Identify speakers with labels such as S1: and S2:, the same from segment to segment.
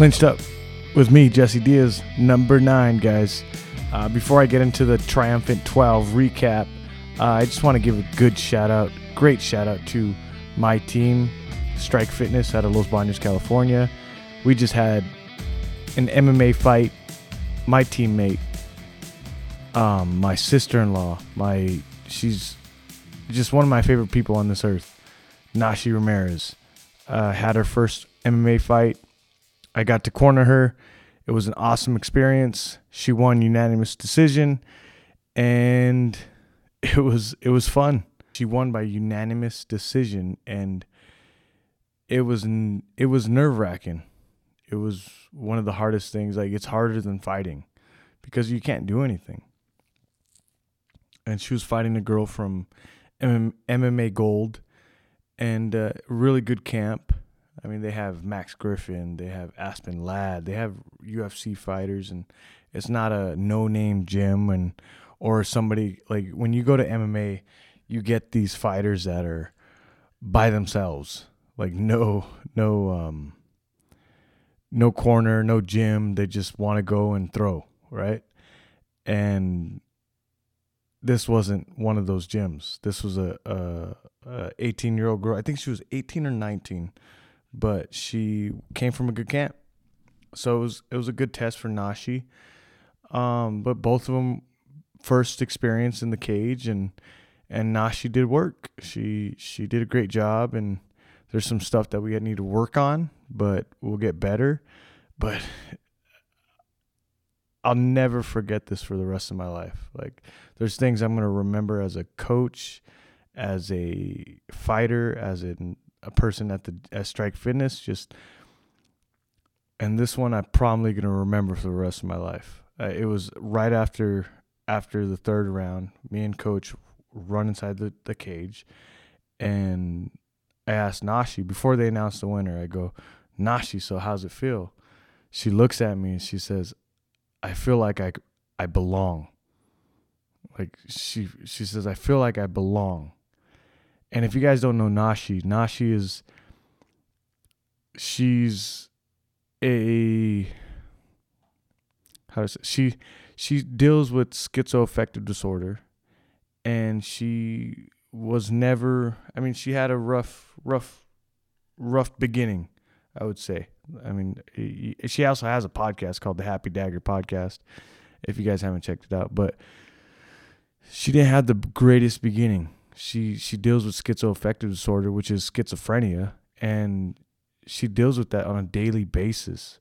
S1: clinched up with me, Jesse Diaz, number nine, guys. Uh, before I get into the triumphant 12 recap, uh, I just want to give a good shout out, great shout out to my team, Strike Fitness out of Los Banos, California. We just had an MMA fight. My teammate, um, my sister-in-law, my she's just one of my favorite people on this earth, Nashi Ramirez, uh, had her first MMA fight. I got to corner her. It was an awesome experience. She won unanimous decision, and it was it was fun. She won by unanimous decision, and it was it was nerve wracking. It was one of the hardest things. Like it's harder than fighting because you can't do anything. And she was fighting a girl from MMA Gold, and uh, really good camp. I mean, they have Max Griffin, they have Aspen Ladd, they have UFC fighters, and it's not a no-name gym and or somebody like when you go to MMA, you get these fighters that are by themselves, like no no um no corner, no gym. They just want to go and throw, right? And this wasn't one of those gyms. This was a, a, a 18 year old girl. I think she was 18 or 19, but she came from a good camp. So it was it was a good test for Nashi. Um, but both of them first experience in the cage, and and Nashi did work. She she did a great job, and there's some stuff that we need to work on, but we'll get better. But I'll never forget this for the rest of my life. Like there's things I'm going to remember as a coach, as a fighter, as in a person at the at Strike Fitness just and this one I'm probably to remember for the rest of my life. Uh, it was right after after the third round, me and coach run inside the, the cage and I asked Nashi before they announced the winner. I go, "Nashi, so how's it feel?" She looks at me and she says, I feel like I I belong. Like she she says I feel like I belong. And if you guys don't know Nashi, Nashi is she's a how does it, she she deals with schizoaffective disorder and she was never I mean she had a rough rough rough beginning, I would say. I mean, she also has a podcast called the Happy Dagger Podcast. If you guys haven't checked it out, but she didn't have the greatest beginning. She she deals with schizoaffective disorder, which is schizophrenia, and she deals with that on a daily basis.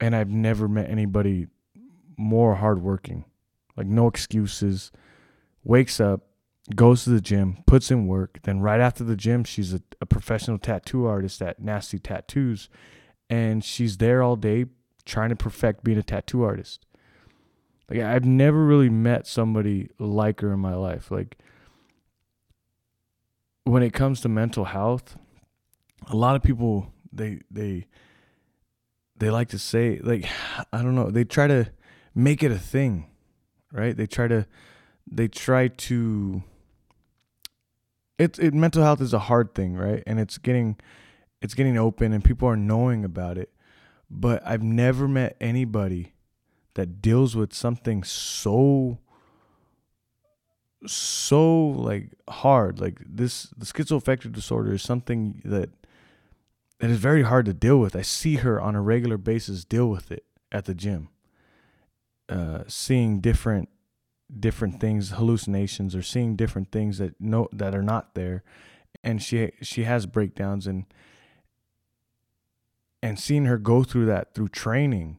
S1: And I've never met anybody more hardworking, like no excuses. Wakes up, goes to the gym, puts in work. Then right after the gym, she's a, a professional tattoo artist at Nasty Tattoos, and she's there all day trying to perfect being a tattoo artist. Like I've never really met somebody like her in my life. Like when it comes to mental health, a lot of people they they they like to say like I don't know, they try to make it a thing, right? They try to they try to it's it mental health is a hard thing, right? And it's getting it's getting open and people are knowing about it. But I've never met anybody that deals with something so so like hard. Like this the schizoaffective disorder is something that that is very hard to deal with. I see her on a regular basis deal with it at the gym. Uh seeing different different things hallucinations or seeing different things that no that are not there. And she she has breakdowns and and seeing her go through that through training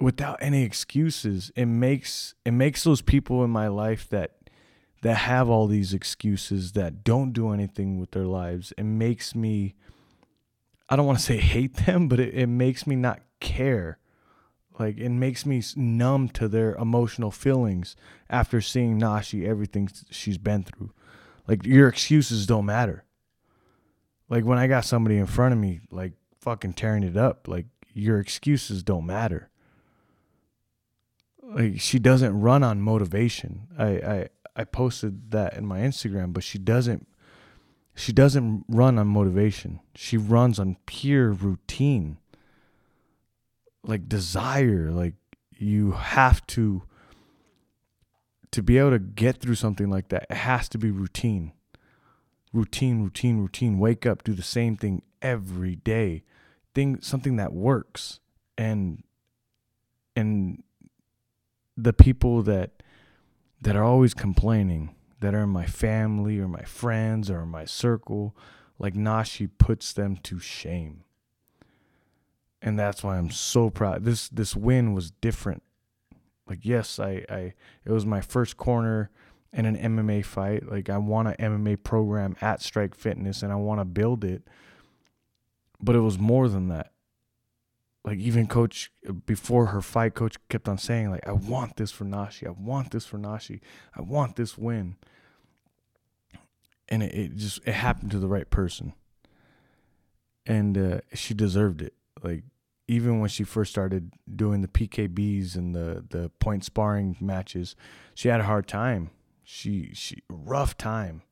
S1: without any excuses it makes it makes those people in my life that that have all these excuses that don't do anything with their lives it makes me i don't want to say hate them but it, it makes me not care like it makes me numb to their emotional feelings after seeing nashi everything she's been through like your excuses don't matter like when i got somebody in front of me like fucking tearing it up. Like your excuses don't matter. Like she doesn't run on motivation. I I I posted that in my Instagram, but she doesn't she doesn't run on motivation. She runs on pure routine. like desire like you have to to be able to get through something like that it has to be routine routine routine routine wake up do the same thing every day thing something that works and and the people that that are always complaining that are in my family or my friends or my circle like Nashi puts them to shame and that's why I'm so proud. This this win was different. Like yes, I I it was my first corner in an MMA fight. Like I want an MMA program at Strike Fitness and I want to build it. But it was more than that. Like even coach before her fight, coach kept on saying like I want this for Nashi. I want this for Nashi. I want this win. And it, it just it happened to the right person. And uh, she deserved it. Like even when she first started doing the PKBs and the the point sparring matches, she had a hard time. She she rough time.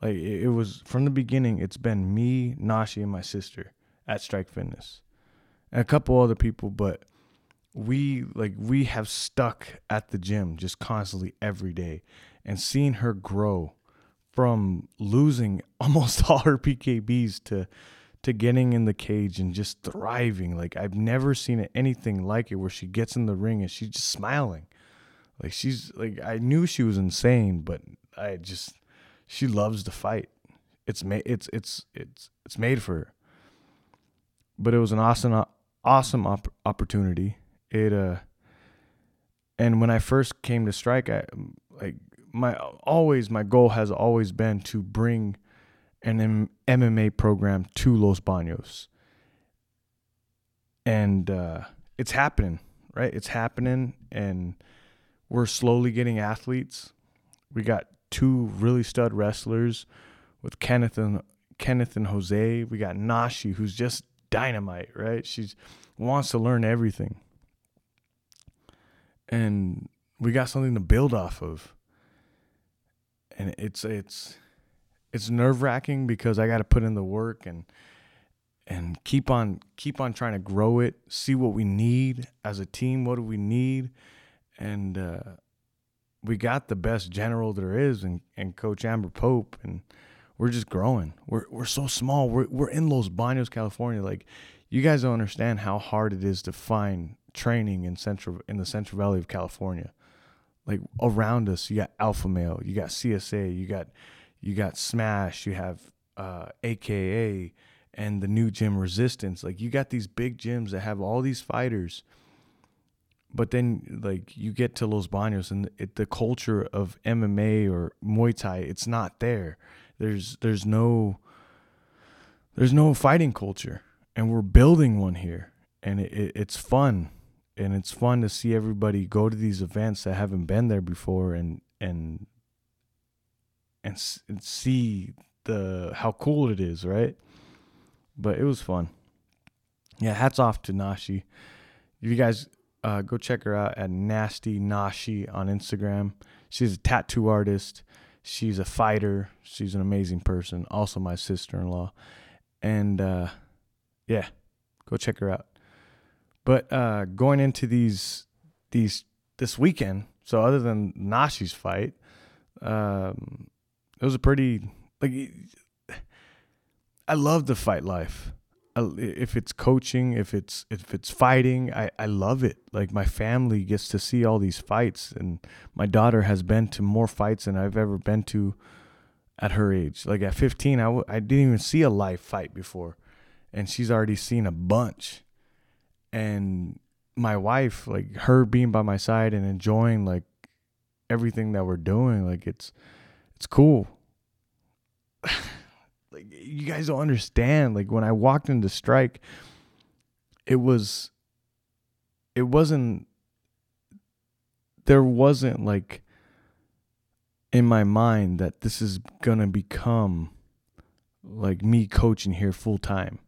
S1: Like it, it was from the beginning. It's been me, Nashi, and my sister at Strike Fitness, and a couple other people, but we like we have stuck at the gym just constantly every day, and seeing her grow from losing almost all her PKBs to to getting in the cage and just thriving. Like I've never seen anything like it where she gets in the ring and she's just smiling. Like she's like I knew she was insane, but I just she loves to fight. It's made it's it's it's it's made for her. But it was an awesome awesome op- opportunity. It uh and when I first came to strike I like my always my goal has always been to bring an M- MMA program to Los Baños. And uh, it's happening, right? It's happening, and we're slowly getting athletes. We got two really stud wrestlers with Kenneth and Kenneth and Jose. We got Nashi, who's just dynamite, right? She's wants to learn everything. And we got something to build off of. And it's it's it's nerve wracking because I got to put in the work and and keep on keep on trying to grow it. See what we need as a team. What do we need? And uh, we got the best general there is, and, and Coach Amber Pope, and we're just growing. We're we're so small. We're we're in Los Baños, California. Like you guys don't understand how hard it is to find training in central in the Central Valley of California. Like around us, you got Alpha Male, you got CSA, you got you got Smash, you have uh, AKA, and the new gym Resistance. Like you got these big gyms that have all these fighters, but then like you get to Los Baños and it, the culture of MMA or Muay Thai, it's not there. There's there's no there's no fighting culture, and we're building one here, and it, it, it's fun, and it's fun to see everybody go to these events that haven't been there before, and and and, and see the how cool it is, right? But it was fun. Yeah, hats off to Nashi. If you guys uh, go check her out at Nasty Nashi on Instagram. She's a tattoo artist. She's a fighter. She's an amazing person. Also, my sister in law. And uh, yeah, go check her out. But uh, going into these these this weekend, so other than Nashi's fight, um, it was a pretty like I love the fight life. If it's coaching, if it's if it's fighting, I I love it. Like my family gets to see all these fights, and my daughter has been to more fights than I've ever been to at her age. Like at 15, I w- I didn't even see a live fight before, and she's already seen a bunch. And my wife, like her being by my side and enjoying like everything that we're doing, like it's it's cool. like you guys don't understand. Like when I walked into strike, it was it wasn't there wasn't like in my mind that this is gonna become like me coaching here full time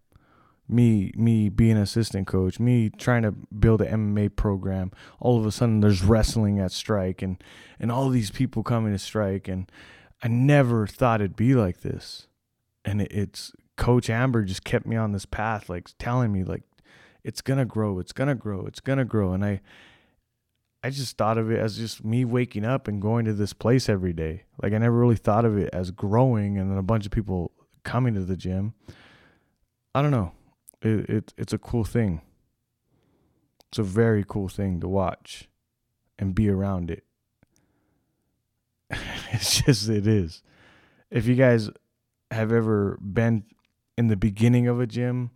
S1: me me being assistant coach me trying to build an mma program all of a sudden there's wrestling at strike and and all these people coming to strike and I never thought it'd be like this. And it's Coach Amber just kept me on this path, like telling me, like, it's gonna grow, it's gonna grow, it's gonna grow. And I I just thought of it as just me waking up and going to this place every day. Like I never really thought of it as growing and then a bunch of people coming to the gym. I don't know. It, it it's a cool thing. It's a very cool thing to watch and be around it. it's just it is. If you guys have ever been in the beginning of a gym,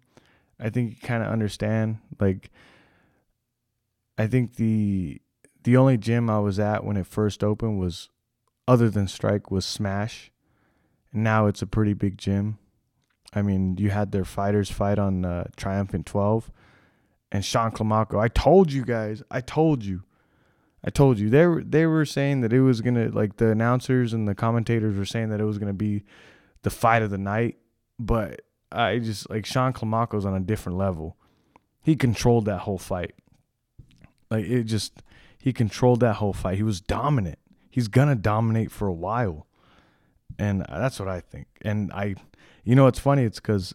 S1: I think you kind of understand like I think the the only gym I was at when it first opened was other than Strike was Smash. And now it's a pretty big gym. I mean, you had their fighters fight on uh, Triumphant 12 and Sean Climaco. I told you guys. I told you. I told you. They were they were saying that it was going to like the announcers and the commentators were saying that it was going to be the fight of the night, but I just like Sean Climaco's on a different level. He controlled that whole fight. Like it just he controlled that whole fight. He was dominant. He's gonna dominate for a while, and that's what I think. And I, you know, it's funny. It's because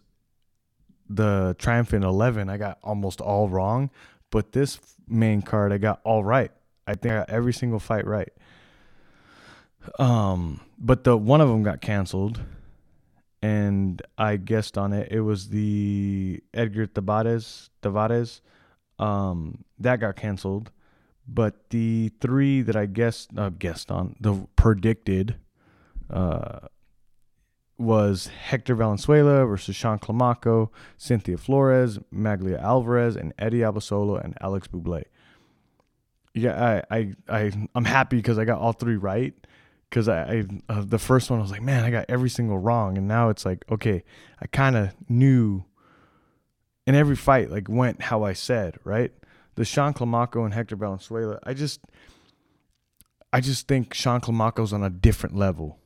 S1: the Triumphant Eleven I got almost all wrong, but this main card I got all right. I think I got every single fight right. Um, but the one of them got canceled, and I guessed on it. It was the Edgar Tavares. Tavares, um, that got canceled. But the three that I guessed uh, guessed on the predicted uh, was Hector Valenzuela versus Sean Climaco, Cynthia Flores, Maglia Alvarez, and Eddie Abasolo and Alex Buble. Yeah, I I, I I'm happy because I got all three right. Because I, I uh, the first one I was like, man, I got every single wrong, and now it's like, okay, I kind of knew. In every fight, like went how I said, right? the Sean Climaco and Hector Valenzuela, I just I just think Sean Climaco's on a different level.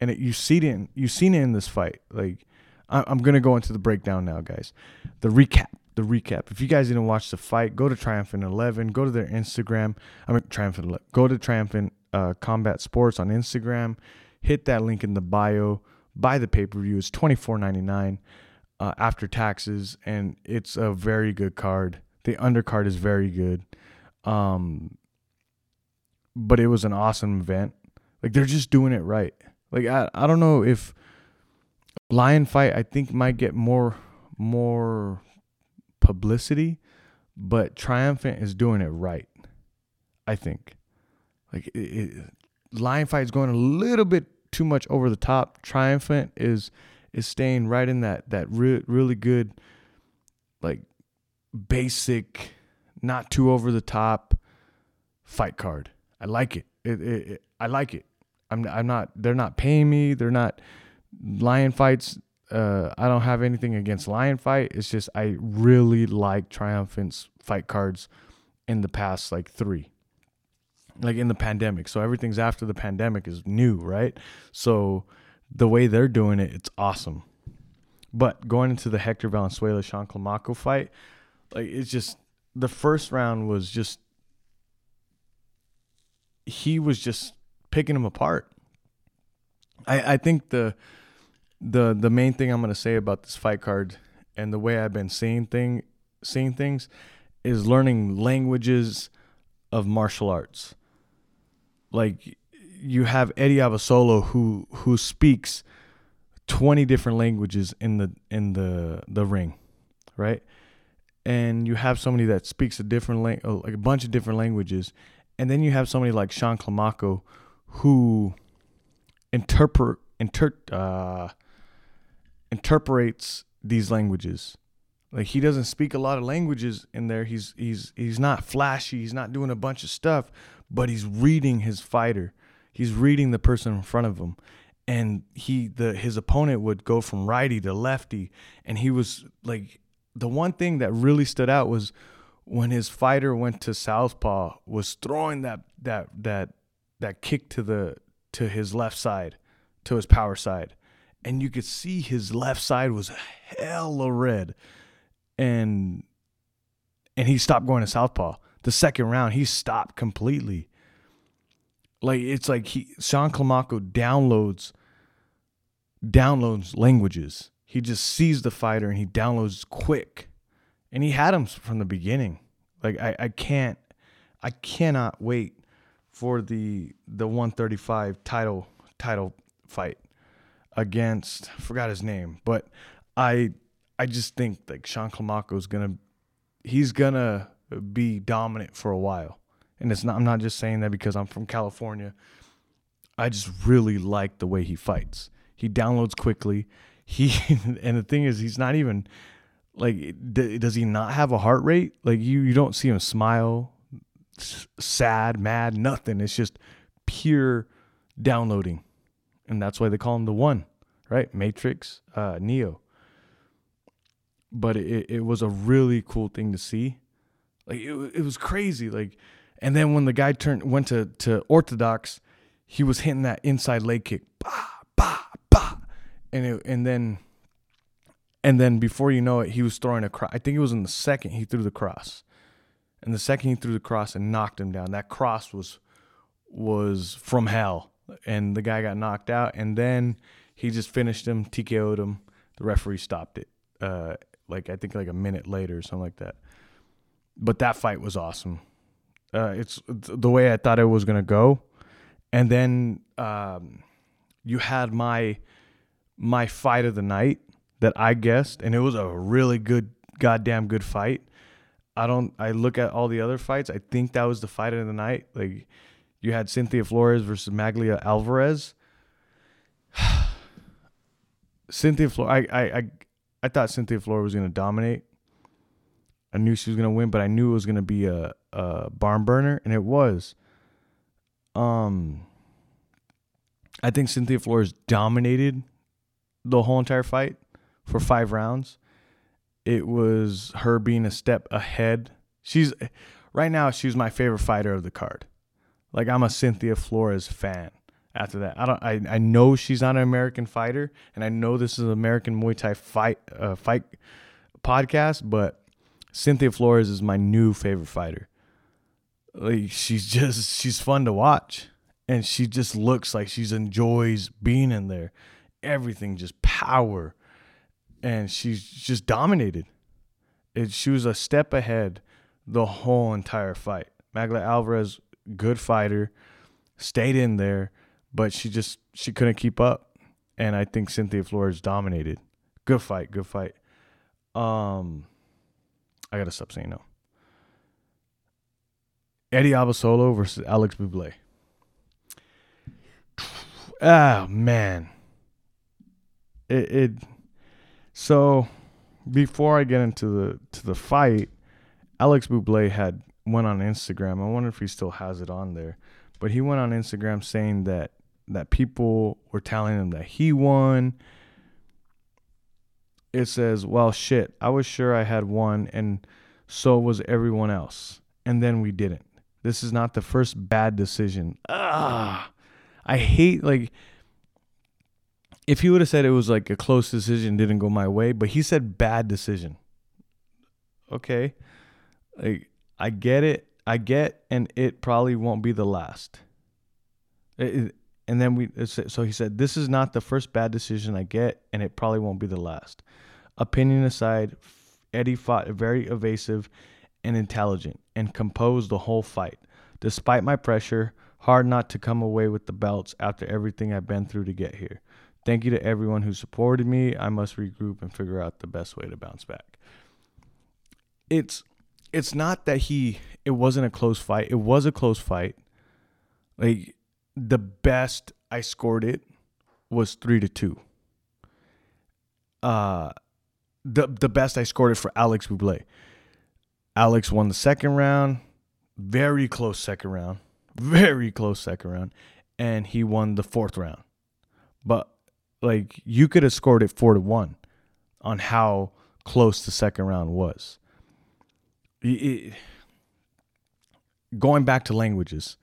S1: And it, you see it in you seen it in this fight. Like I, I'm gonna go into the breakdown now, guys. The recap. The recap. If you guys didn't watch the fight, go to Triumphant Eleven. Go to their Instagram. I mean Triumphant. Go to Triumphant uh, Combat Sports on Instagram. Hit that link in the bio. Buy the pay per view. It's twenty four ninety nine uh, after taxes, and it's a very good card. The undercard is very good. Um, but it was an awesome event. Like they're just doing it right. Like I, I don't know if Lion Fight I think might get more more publicity, but Triumphant is doing it right. I think. Like it, it, Lion Fight is going a little bit too much over the top. Triumphant is is staying right in that that re- really good like basic, not too over the top fight card. I like it. It, it, it. I like it. I'm I'm not. They're not paying me. They're not lion fights. Uh, I don't have anything against lion fight. It's just I really like triumphant's fight cards in the past like three like in the pandemic. So everything's after the pandemic is new, right? So the way they're doing it, it's awesome. But going into the Hector Valenzuela Sean Climaco fight, like it's just the first round was just he was just picking him apart. I I think the the the main thing I'm gonna say about this fight card and the way I've been seeing thing seeing things is learning languages of martial arts. Like you have Eddie Abasolo who who speaks 20 different languages in the in the the ring, right? and you have somebody that speaks a different lang- like a bunch of different languages, and then you have somebody like Sean Climaco who interpret inter uh, interprets these languages. Like he doesn't speak a lot of languages in there. He's he's he's not flashy. He's not doing a bunch of stuff, but he's reading his fighter. He's reading the person in front of him. And he the his opponent would go from righty to lefty and he was like the one thing that really stood out was when his fighter went to southpaw was throwing that that that that kick to the to his left side to his power side and you could see his left side was hella red and and he stopped going to southpaw the second round he stopped completely. Like it's like he Sean Climaco downloads downloads languages. He just sees the fighter and he downloads quick. And he had him from the beginning. Like I, I can't, I cannot wait for the the 135 title title fight against forgot his name, but I I just think like Sean Climaco is gonna he's gonna be dominant for a while, and it's not I'm not just saying that because I'm from California. I just really like the way he fights. He downloads quickly. He and the thing is, he's not even like. does he not have a heart rate? Like you, you don't see him smile, sad, mad, nothing. It's just pure downloading, and that's why they call him the one, right? Matrix, uh, Neo. But it it was a really cool thing to see. Like it, it was crazy. Like, and then when the guy turned went to to orthodox he was hitting that inside leg kick, bah, bah, bah, and it, and then and then before you know it, he was throwing a cross. I think it was in the second he threw the cross, and the second he threw the cross and knocked him down. That cross was was from hell, and the guy got knocked out. And then he just finished him, TKO'd him. The referee stopped it, uh, like I think like a minute later or something like that. But that fight was awesome. Uh, it's the way I thought it was gonna go and then um, you had my my fight of the night that I guessed, and it was a really good, goddamn good fight. I don't. I look at all the other fights. I think that was the fight of the night. Like you had Cynthia Flores versus Maglia Alvarez. Cynthia Flores. I, I I I thought Cynthia Flores was gonna dominate. I knew she was gonna win, but I knew it was gonna be a, a barn burner, and it was. Um, I think Cynthia Flores dominated the whole entire fight for five rounds. It was her being a step ahead. She's right now. She's my favorite fighter of the card. Like I'm a Cynthia Flores fan. After that, I don't. I, I know she's not an American fighter, and I know this is an American Muay Thai fight uh, fight podcast, but Cynthia Flores is my new favorite fighter. Like she's just she's fun to watch. And she just looks like she enjoys being in there. Everything just power. And she's just dominated. It, she was a step ahead the whole entire fight. Magla alvarez good fighter stayed in there but she just she couldn't keep up. And i think cynthia flores dominated. Good fight good fight. Um i gotta stop saying no Eddie Abasolo versus Alex Buble. Ah man. It, it so before I get into the to the fight, Alex Buble had went on Instagram. I wonder if he still has it on there. But he went on Instagram saying that that people were telling him that he won. It says, "Well, shit. I was sure I had won and so was everyone else. And then we didn't." This is not the first bad decision. Ah, I hate like if he would have said it was like a close decision, didn't go my way, but he said bad decision. Okay, like I get it, I get, and it probably won't be the last. It, and then we so he said this is not the first bad decision I get, and it probably won't be the last. Opinion aside, Eddie fought very evasive and intelligent and composed the whole fight. Despite my pressure, hard not to come away with the belts after everything I've been through to get here. Thank you to everyone who supported me. I must regroup and figure out the best way to bounce back. It's it's not that he it wasn't a close fight. It was a close fight. Like the best I scored it was 3 to 2. Uh the the best I scored it for Alex Buble. Alex won the second round, very close second round, very close second round, and he won the fourth round. But like you could have scored it four to one on how close the second round was. It, going back to languages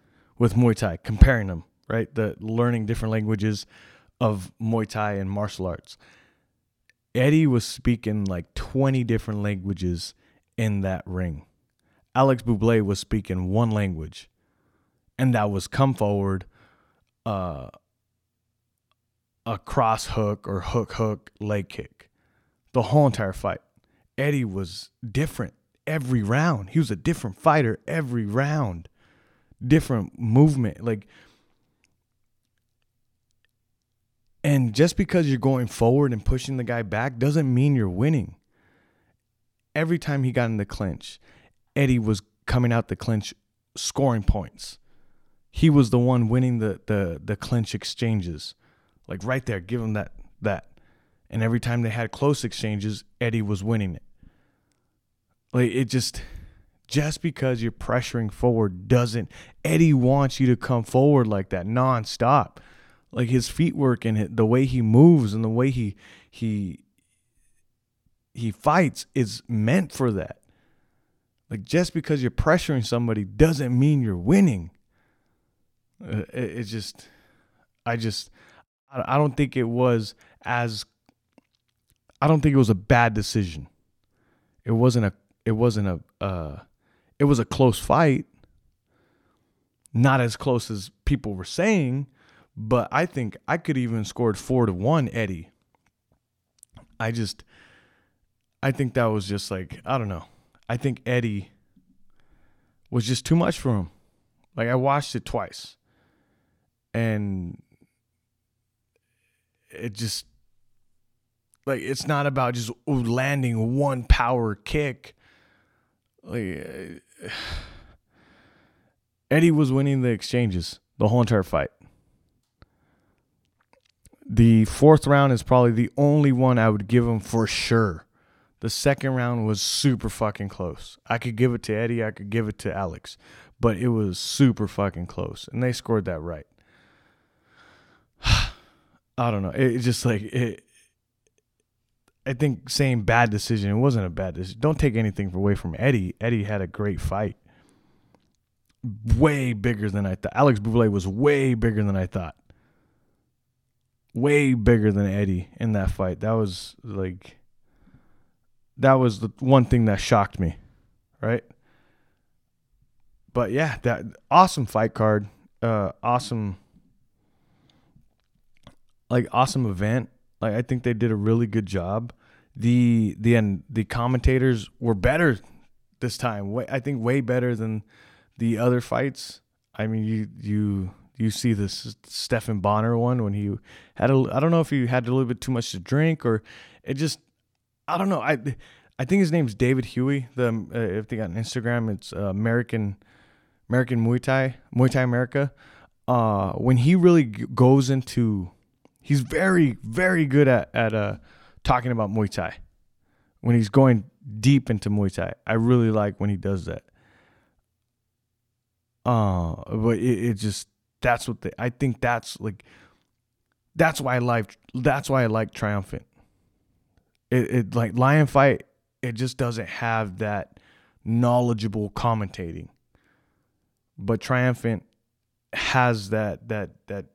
S1: with Muay Thai, comparing them, right? The learning different languages of Muay Thai and martial arts. Eddie was speaking like 20 different languages in that ring. Alex Buble was speaking one language, and that was come forward, uh, a cross hook or hook hook leg kick, the whole entire fight. Eddie was different every round. He was a different fighter every round. Different movement. Like and just because you're going forward and pushing the guy back doesn't mean you're winning. Every time he got in the clinch, Eddie was coming out the clinch scoring points. He was the one winning the the the clinch exchanges. Like right there, give him that that. And every time they had close exchanges, Eddie was winning it. Like it just just because you're pressuring forward doesn't Eddie wants you to come forward like that nonstop. Like his feet work and the way he moves and the way he he he fights is meant for that. Like just because you're pressuring somebody doesn't mean you're winning. Uh, it, just I just I don't think it was as I don't think it was a bad decision. It wasn't a it wasn't a uh, it was a close fight. Not as close as people were saying, but I think I could even scored four to one Eddie. I just I think that was just like I don't know. I think Eddie was just too much for him. Like I watched it twice. And it just like it's not about just landing one power kick like Eddie was winning the exchanges the whole entire fight. The fourth round is probably the only one I would give him for sure. The second round was super fucking close. I could give it to Eddie, I could give it to Alex, but it was super fucking close, and they scored that right. I don't know. It, just like it. I think saying bad decision, it wasn't a bad decision. Don't take anything away from Eddie. Eddie had a great fight. Way bigger than I thought. Alex Bouvier was way bigger than I thought. Way bigger than Eddie in that fight. That was like that was the one thing that shocked me, right? But yeah, that awesome fight card. Uh awesome like awesome event. Like I think they did a really good job. The the and the commentators were better this time. Way, I think way better than the other fights. I mean, you you you see this Stephan Bonnar one when he had a I don't know if he had a little bit too much to drink or it just I don't know. I I think his name's David Huey. The uh, if they got an Instagram, it's uh, American American Muay Thai Muay Thai America. Uh, when he really g- goes into He's very, very good at at uh, talking about Muay Thai. When he's going deep into Muay Thai, I really like when he does that. Uh, but it, it just that's what I think that's like that's why I like that's why I like triumphant. It, it like lion fight. It just doesn't have that knowledgeable commentating, but triumphant has that that that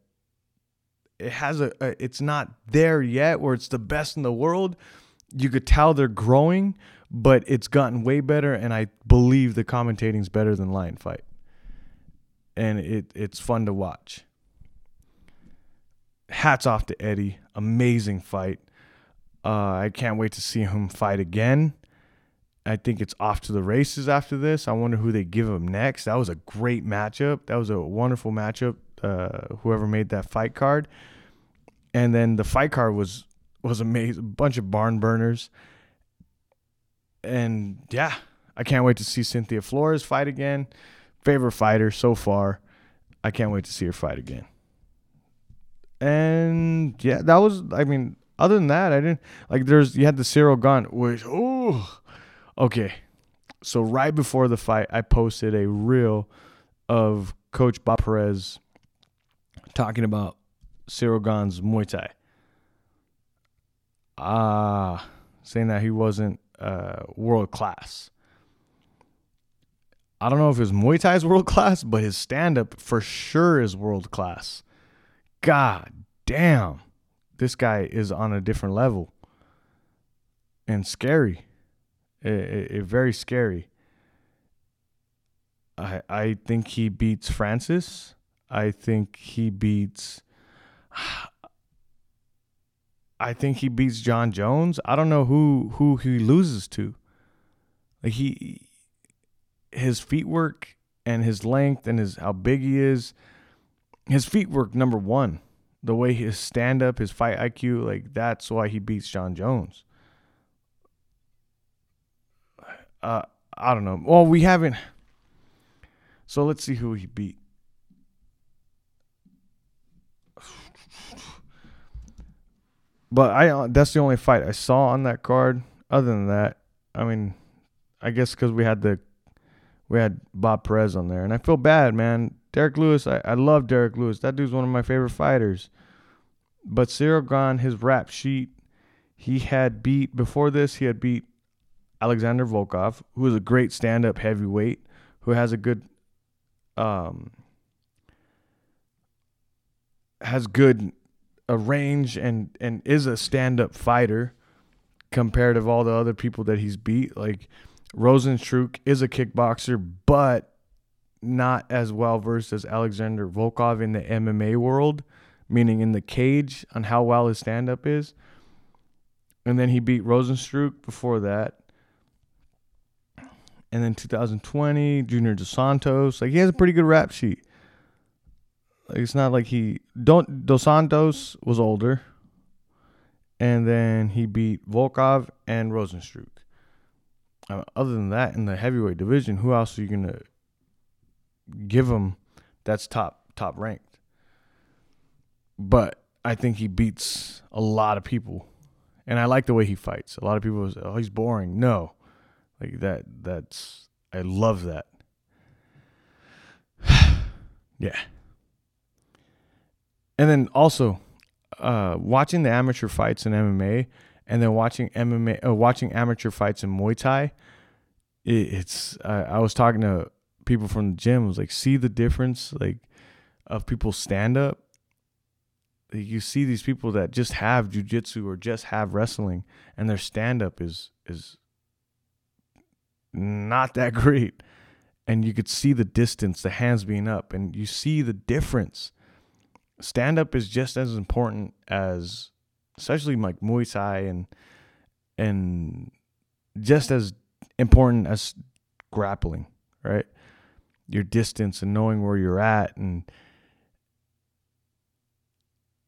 S1: it has a, a, it's not there yet where it's the best in the world. You could tell they're growing, but it's gotten way better and I believe the commentating's better than Lion Fight. And it it's fun to watch. Hats off to Eddie. Amazing fight. Uh, I can't wait to see him fight again. I think it's off to the races after this. I wonder who they give him next. That was a great matchup. That was a wonderful matchup uh, whoever made that fight card. And then the fight card was was amazing, a bunch of barn burners. And yeah, I can't wait to see Cynthia Flores fight again. Favorite fighter so far. I can't wait to see her fight again. And yeah, that was I mean, other than that, I didn't like there's you had the Ciryl Gane, which oh okay. So right before the fight, I posted a reel of Coach Bob Perez talking about Gane's Muay Thai. Ah, saying that he wasn't uh, world class. I don't know if his Muay Thai is world class, but his stand up for sure is world class. God damn. This guy is on a different level and scary. It, it, it very scary. I I think he beats Francis. I think he beats. I think he beats Jon Jones. I don't know who who he loses to. Like he his feet work and his length and his how big he is. His feet work number 1. The way his stand up, his fight IQ, like that's why he beats Jon Jones. Uh I don't know. Well, we haven't So let's see who he beat. But I uh, that's the only fight I saw on that card. Other than that, I mean, I guess because we had the we had Bob Perez on there, and I feel bad, man. Derrick Lewis, I, I love Derrick Lewis. That dude's one of my favorite fighters. But Ciryl Gane, his rap sheet, he had beat before this. He had beat Alexander Volkov, who is a great stand-up heavyweight, who has a good, um, has good a range and and is a stand up fighter compared to all the other people that he's beat. Like Rozenstruik is a kickboxer, but not as well versed as Alexander Volkov in the MMA world, meaning in the cage on how well his stand up is. And then he beat Rozenstruik before that. And then 2020, Junior Dos Santos. Like he has a pretty good rap sheet. It's not like he don't Dos Santos was older, and then he beat Volkov and Rozenstruik. Uh, other than that, in the heavyweight division, who else are you gonna give him that's top top ranked? But I think he beats a lot of people, and I like the way he fights. A lot of people say, "Oh, he's boring." No, like that. That's I love that. yeah. And then also, uh, watching the amateur fights in MMA, and then watching MMA, uh, watching amateur fights in Muay Thai, it, it's. Uh, I was talking to people from the gym. I was like, see the difference, like, of people stand up. You see these people that just have jujitsu or just have wrestling, and their stand up is is not that great. And you could see the distance, the hands being up, and you see the difference stand up is just as important as especially like Muay Thai and and just as important as grappling, right? Your distance and knowing where you're at and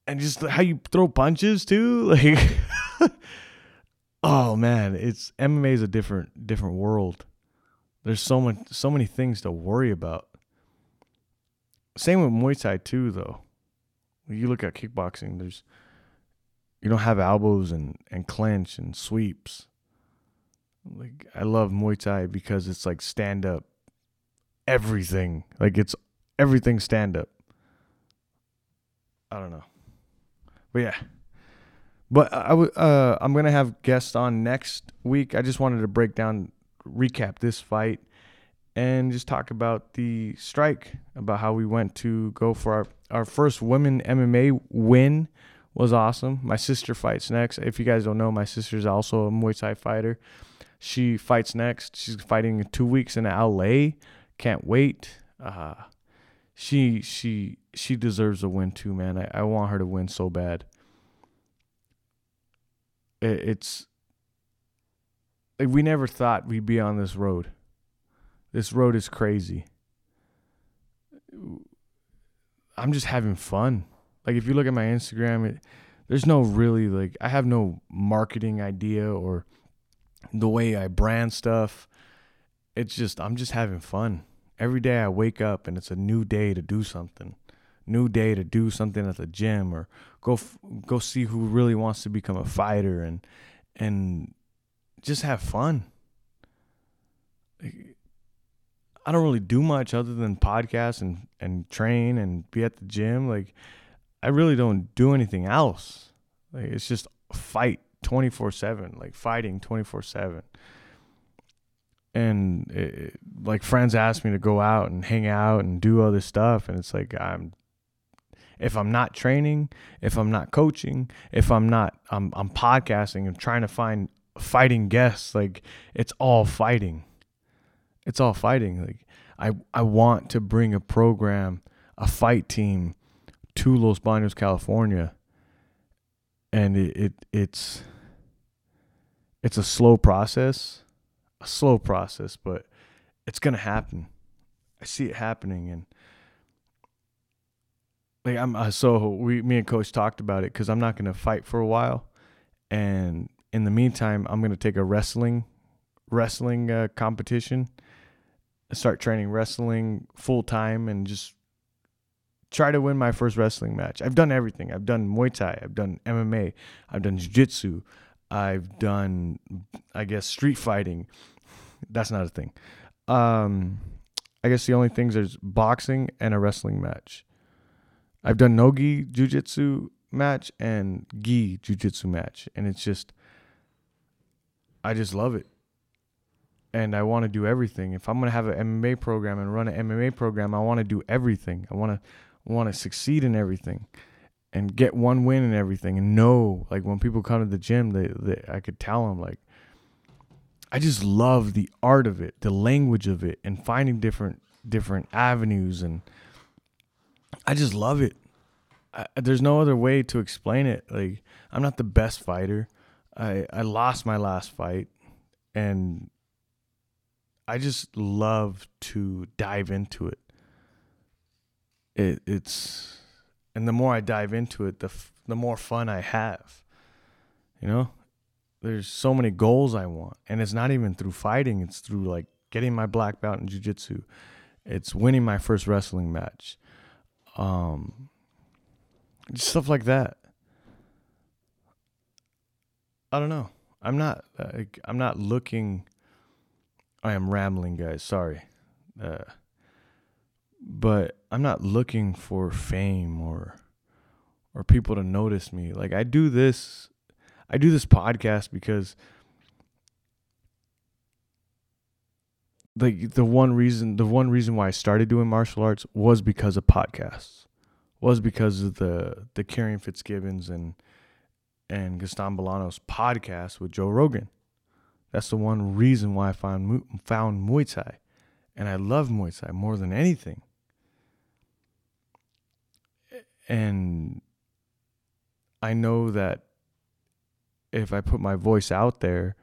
S1: and just how you throw punches too, like oh man, it's MMA is a different different world. There's so much so many things to worry about. Same with Muay Thai too though you look at kickboxing, there's you don't have elbows and and clinch and sweeps. Like I love Muay Thai because it's like stand up everything. Like it's everything stand up. I don't know. But yeah. But I would uh I'm to have guests on next week. I just wanted to break down recap this fight and just talk about the strike, about how we went to go for our, our first women MMA win was awesome. My sister fights next. If you guys don't know, my sister's also a Muay Thai fighter. She fights next. She's fighting in two weeks in LA. Can't wait. Uh, she she she deserves a win too, man. I, I want her to win so bad. It, it's like we never thought we'd be on this road this road is crazy. I'm just having fun. Like if you look at my Instagram, it, there's no really like I have no marketing idea or the way I brand stuff. It's just I'm just having fun. Every day I wake up and it's a new day to do something. New day to do something at the gym or go go see who really wants to become a fighter and and just have fun. I don't really do much other than podcast and and train and be at the gym. Like I really don't do anything else. Like it's just fight 24/7, like fighting 24/7. And it, like friends ask me to go out and hang out and do other stuff and it's like I'm if I'm not training, if I'm not coaching, if I'm not I'm I'm podcasting and trying to find fighting guests, like it's all fighting it's all fighting. Like I I want to bring a program, a fight team to Los Banos, California. and it, it it's it's a slow process, a slow process, but it's gonna happen. I see it happening, and like I'm uh, so we me and coach talked about it because I'm not gonna fight for a while, and in the meantime I'm gonna take a wrestling wrestling uh, competition, start training wrestling full time, and just try to win my first wrestling match. I've done everything. I've done Muay Thai. I've done MMA. I've done Jiu Jitsu. I've done, I guess, street fighting. That's not a thing. Um, I guess the only things is boxing and a wrestling match. I've done nogi jujitsu match and gi jiu-jitsu match, and it's just, I just love it, and I want to do everything. If I'm gonna have an MMA program and run an MMA program, I want to do everything. I want to want to succeed in everything and get one win in everything and know like when people come to the gym they, they I could tell them like I just love the art of it, the language of it and finding different different avenues and I just love it. I, there's no other way to explain it. Like I'm not the best fighter. I I lost my last fight and I just love to dive into it it it's and the more I dive into it, the f- the more fun I have. You know, there's so many goals I want, and it's not even through fighting. It's through like getting my black belt in jiu-jitsu. It's winning my first wrestling match. Um, stuff like that. I don't know. I'm not. Like, I'm not looking. I am rambling, guys. Sorry. Uh, but I'm not looking for fame or or people to notice me. Like I do this I do this podcast because like the one reason the one reason why I started doing martial arts was because of podcasts. Was because of the the Kieran Fitzgibbons and and Gaston Bolanos podcast with Joe Rogan. That's the one reason why I found found Muay Thai, and I love Muay Thai more than anything and I know that if I put my voice out there,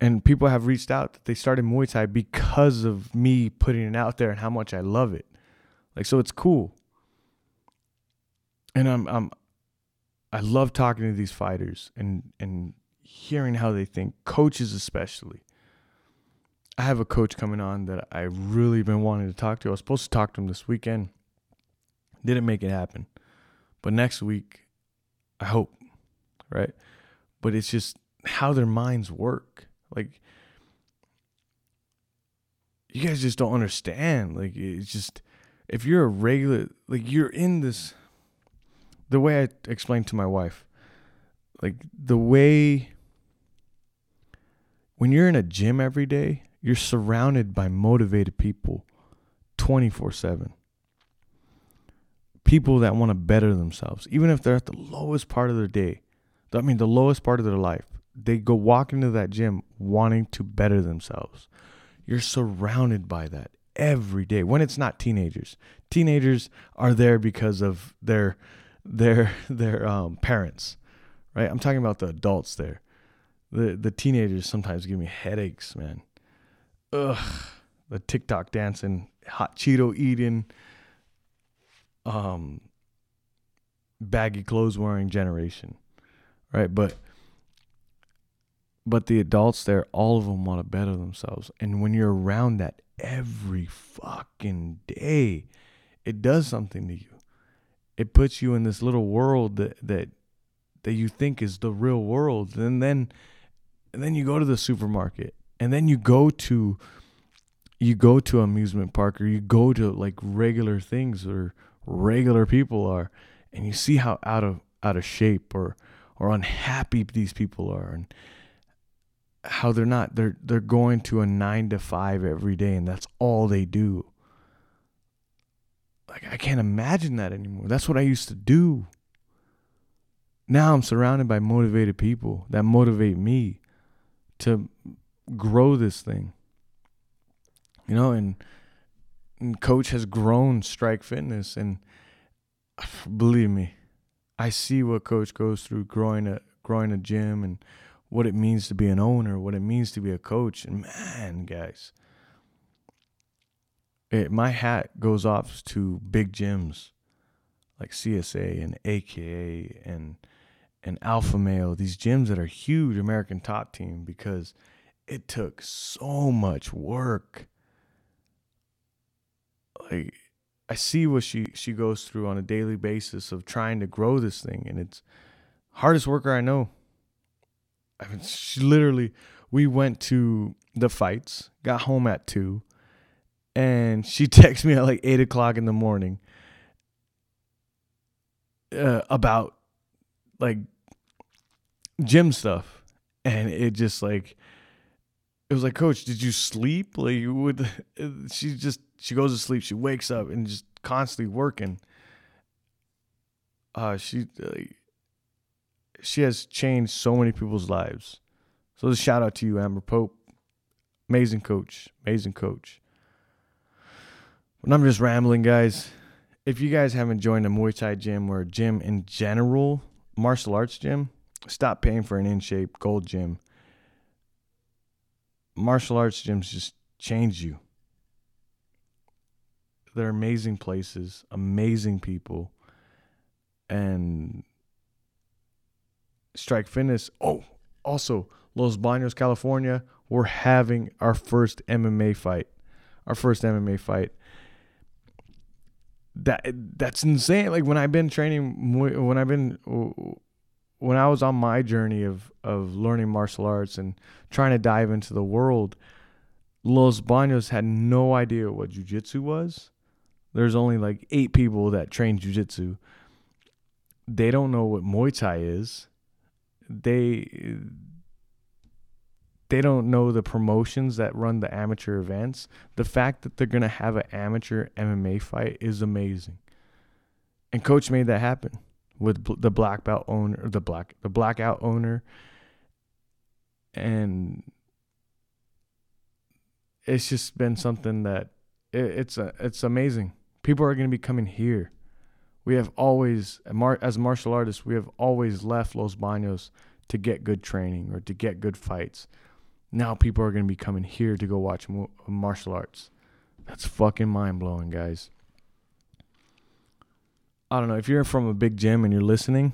S1: and people have reached out that they started Muay Thai because of me putting it out there and how much I love it. Like so it's cool. And I'm I'm I love talking to these fighters and and hearing how they think, coaches especially. I have a coach coming on that I really been wanting to talk to. I was supposed to talk to him this weekend. Didn't make it happen. But next week, I hope, right? But it's just how their minds work. Like, you guys just don't understand. Like, it's just, if you're a regular, like, you're in this, the way I explained to my wife, like, the way, when you're in a gym every day, you're surrounded by motivated people 24 7 people that want to better themselves, even if they're at the lowest part of their day. I mean, the lowest part of their life. They go walk into that gym wanting to better themselves. You're surrounded by that every day when it's not teenagers. Teenagers are there because of their their their um, parents, right? I'm talking about the adults there. The the teenagers sometimes give me headaches, man. Ugh, the TikTok dancing, hot Cheeto eating, um baggy clothes wearing generation right? But but the adults there all of them want to better themselves. And when you're around that every fucking day it does something to you. It puts you in this little world that that that you think is the real world. And then and then you go to the supermarket and then you go to you go to amusement park or you go to like regular things or regular people are and you see how out of out of shape or or unhappy these people are and how they're not they're they're going to a 9 to 5 every day and that's all they do. Like I can't imagine that anymore. That's what I used to do. Now I'm surrounded by motivated people that motivate me to grow this thing you know and and coach has grown strike fitness and believe me I see what coach goes through growing a growing a gym and what it means to be an owner, what it means to be a coach. And man, guys, it, my hat goes off to big gyms like CSA and AKA and and Alpha Male, these gyms that are huge American top team because it took so much work. Like I see what she she goes through on a daily basis of trying to grow this thing and it's hardest worker I know. I mean she literally we went to the fights, got home at two, and she texted me at like eight o'clock in the morning uh, about like gym stuff, and it just like it was like, Coach, did you sleep? Like, would she just she goes to sleep, she wakes up and just constantly working. Uh, she like, she has changed so many people's lives. So, shout out to you, Amber Pope. Amazing coach, amazing coach. But I'm just rambling, guys. If you guys haven't joined a Muay Thai gym or a gym in general, martial arts gym, stop paying for an in shape gold gym. Martial arts gyms just change you. They're amazing places, amazing people, and Strike Fitness. Oh, also, Los Baños, California, we're having our first MMA fight. Our first MMA fight. That that's insane. Like when I've been training, when I've been when I was on my journey of of learning martial arts and trying to dive into the world, Los Baños had no idea what jujitsu was. There's only like eight people that train jujitsu. They don't know what Muay Thai is. They they don't know the promotions that run the amateur events. The fact that they're gonna have an amateur MMA fight is amazing. And coach made that happen with the black belt owner, the black the blackout owner, and it's just been something that it, it's a it's amazing. People are going to be coming here. We have always, as martial artists, we have always left Los Baños to get good training or to get good fights. Now people are going to be coming here to go watch martial arts. That's fucking mind blowing, guys. I don't know if you're from a big gym and you're listening.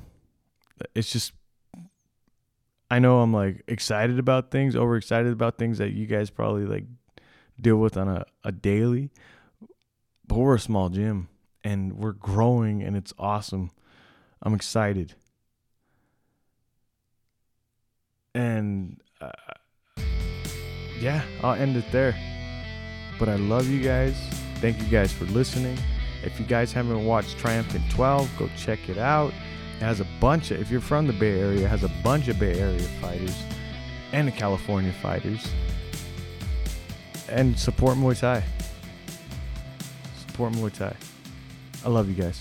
S1: It's just I know I'm like excited about things, overexcited about things that you guys probably like deal with on a, a daily. But we're a small gym and we're growing and it's awesome. I'm excited. And uh, yeah, I'll end it there. But I love you guys. Thank you guys for listening. If you guys haven't watched Triumphant 12, go check it out. It has a bunch of, if you're from the Bay Area, it has a bunch of Bay Area fighters and the California fighters. And support Muay Thai. Support Muay Thai. I love you guys.